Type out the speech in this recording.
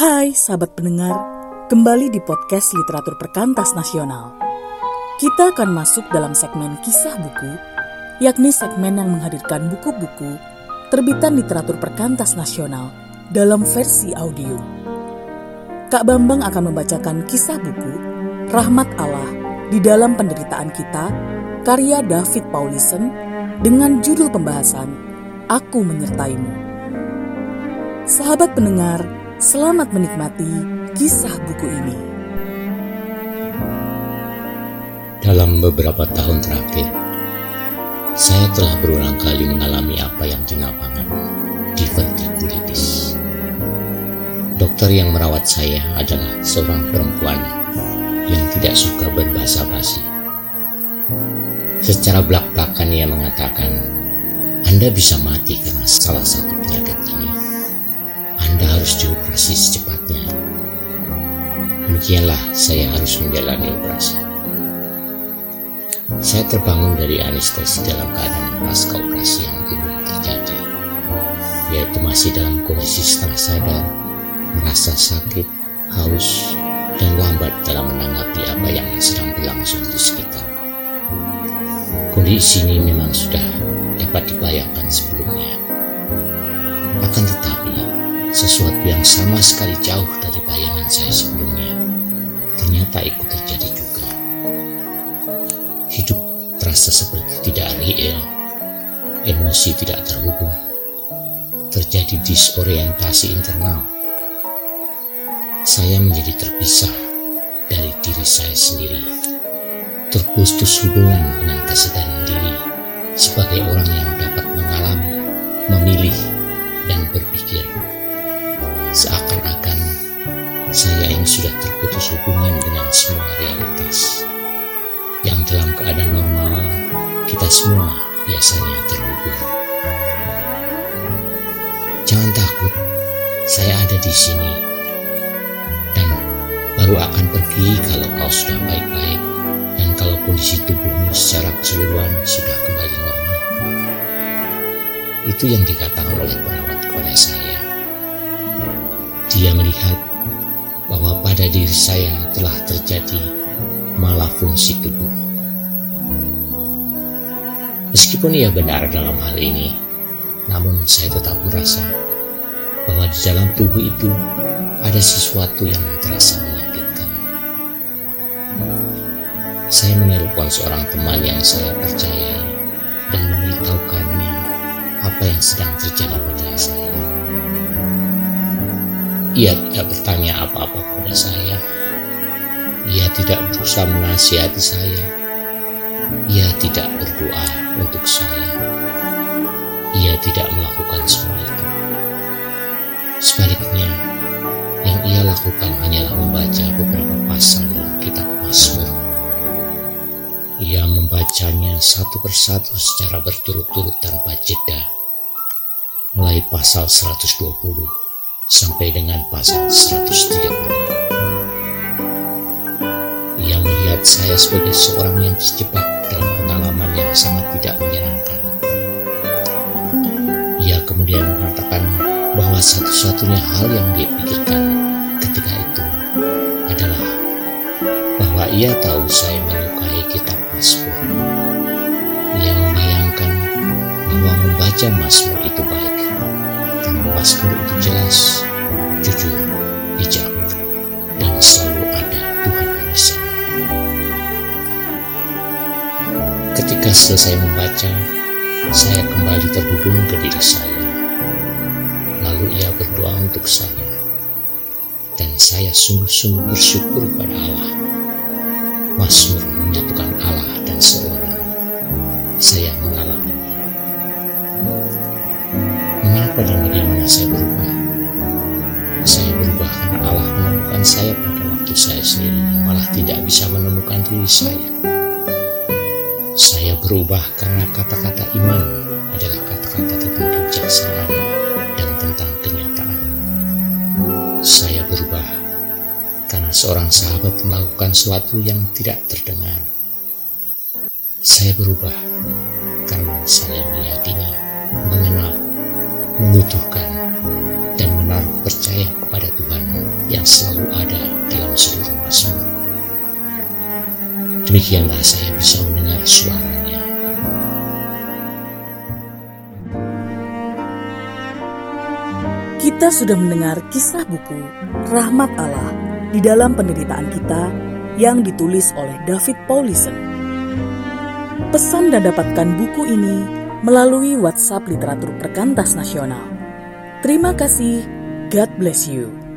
Hai sahabat pendengar, kembali di podcast Literatur Perkantas Nasional. Kita akan masuk dalam segmen kisah buku, yakni segmen yang menghadirkan buku-buku terbitan literatur perkantas nasional dalam versi audio. Kak Bambang akan membacakan kisah buku Rahmat Allah di dalam penderitaan kita karya David Paulison dengan judul pembahasan Aku Menyertaimu. Sahabat pendengar, selamat menikmati kisah buku ini. Dalam beberapa tahun terakhir, saya telah berulang kali mengalami apa yang dinamakan divertikulitis. Dokter yang merawat saya adalah seorang perempuan yang tidak suka berbahasa basi. Secara belak-belakan ia mengatakan, Anda bisa mati karena salah satu penyakit ini. Anda harus dioperasi secepatnya. Demikianlah saya harus menjalani operasi. Saya terbangun dari anestesi dalam keadaan pasca operasi yang belum terjadi, yaitu masih dalam kondisi setengah sadar, merasa sakit, haus, dan lambat dalam menanggapi apa yang sedang berlangsung di sekitar. Kondisi ini memang sudah dapat dibayangkan sebelumnya. Akan tetapi, sesuatu yang sama sekali jauh dari bayangan saya sebelumnya. Ternyata ikut terjadi juga. Terasa seperti tidak real, emosi tidak terhubung, terjadi disorientasi internal. Saya menjadi terpisah dari diri saya sendiri, terputus hubungan dengan kesadaran diri sebagai orang yang dapat mengalami, memilih, dan berpikir. Seakan-akan saya yang sudah terputus hubungan dengan semua realitas yang dalam keadaan normal kita semua biasanya terhubung. Jangan takut, saya ada di sini dan baru akan pergi kalau kau sudah baik-baik dan kalau kondisi tubuhmu secara keseluruhan sudah kembali normal. Itu yang dikatakan oleh perawat kepada saya. Dia melihat bahwa pada diri saya telah terjadi malah fungsi tubuh. Meskipun ia benar dalam hal ini, namun saya tetap merasa bahwa di dalam tubuh itu ada sesuatu yang terasa menyakitkan. Saya menelpon seorang teman yang saya percaya dan memberitahukannya apa yang sedang terjadi pada saya. Ia tidak bertanya apa-apa kepada saya, ia tidak berusaha menasihati saya. Ia tidak berdoa untuk saya. Ia tidak melakukan semua itu. Sebaliknya, yang ia lakukan hanyalah membaca beberapa pasal dalam kitab Mazmur. Ia membacanya satu persatu secara berturut-turut tanpa jeda. Mulai pasal 120 sampai dengan pasal 130 melihat saya sebagai seorang yang terjebak dalam pengalaman yang sangat tidak menyenangkan. Ia kemudian mengatakan bahwa satu-satunya hal yang dia pikirkan ketika itu adalah bahwa ia tahu saya menyukai kitab Mazmur. Ia membayangkan bahwa membaca Mazmur Mazmur itu jelas, jujur, bijak, dan selalu ada Tuhan bersama. Ketika selesai membaca, saya kembali terhubung ke diri saya. Lalu ia berdoa untuk saya. Dan saya sungguh-sungguh bersyukur pada Allah. Mazmur menyatukan Allah dan seorang. Saya mengalami. Dan bagaimana saya berubah? Saya berubah karena Allah menemukan saya pada waktu saya sendiri malah tidak bisa menemukan diri saya. Saya berubah karena kata-kata iman adalah kata-kata tentang kebijaksanaan dan tentang kenyataan. Saya berubah karena seorang sahabat melakukan sesuatu yang tidak terdengar. Saya berubah karena saya meyakini, membutuhkan, dan menaruh percaya kepada Tuhan yang selalu ada dalam seluruh Mazmur. Demikianlah saya bisa mendengar suaranya. Kita sudah mendengar kisah buku Rahmat Allah di dalam penderitaan kita yang ditulis oleh David Paulison. Pesan dan dapatkan buku ini melalui WhatsApp Literatur Perkantas Nasional. Terima kasih. God bless you.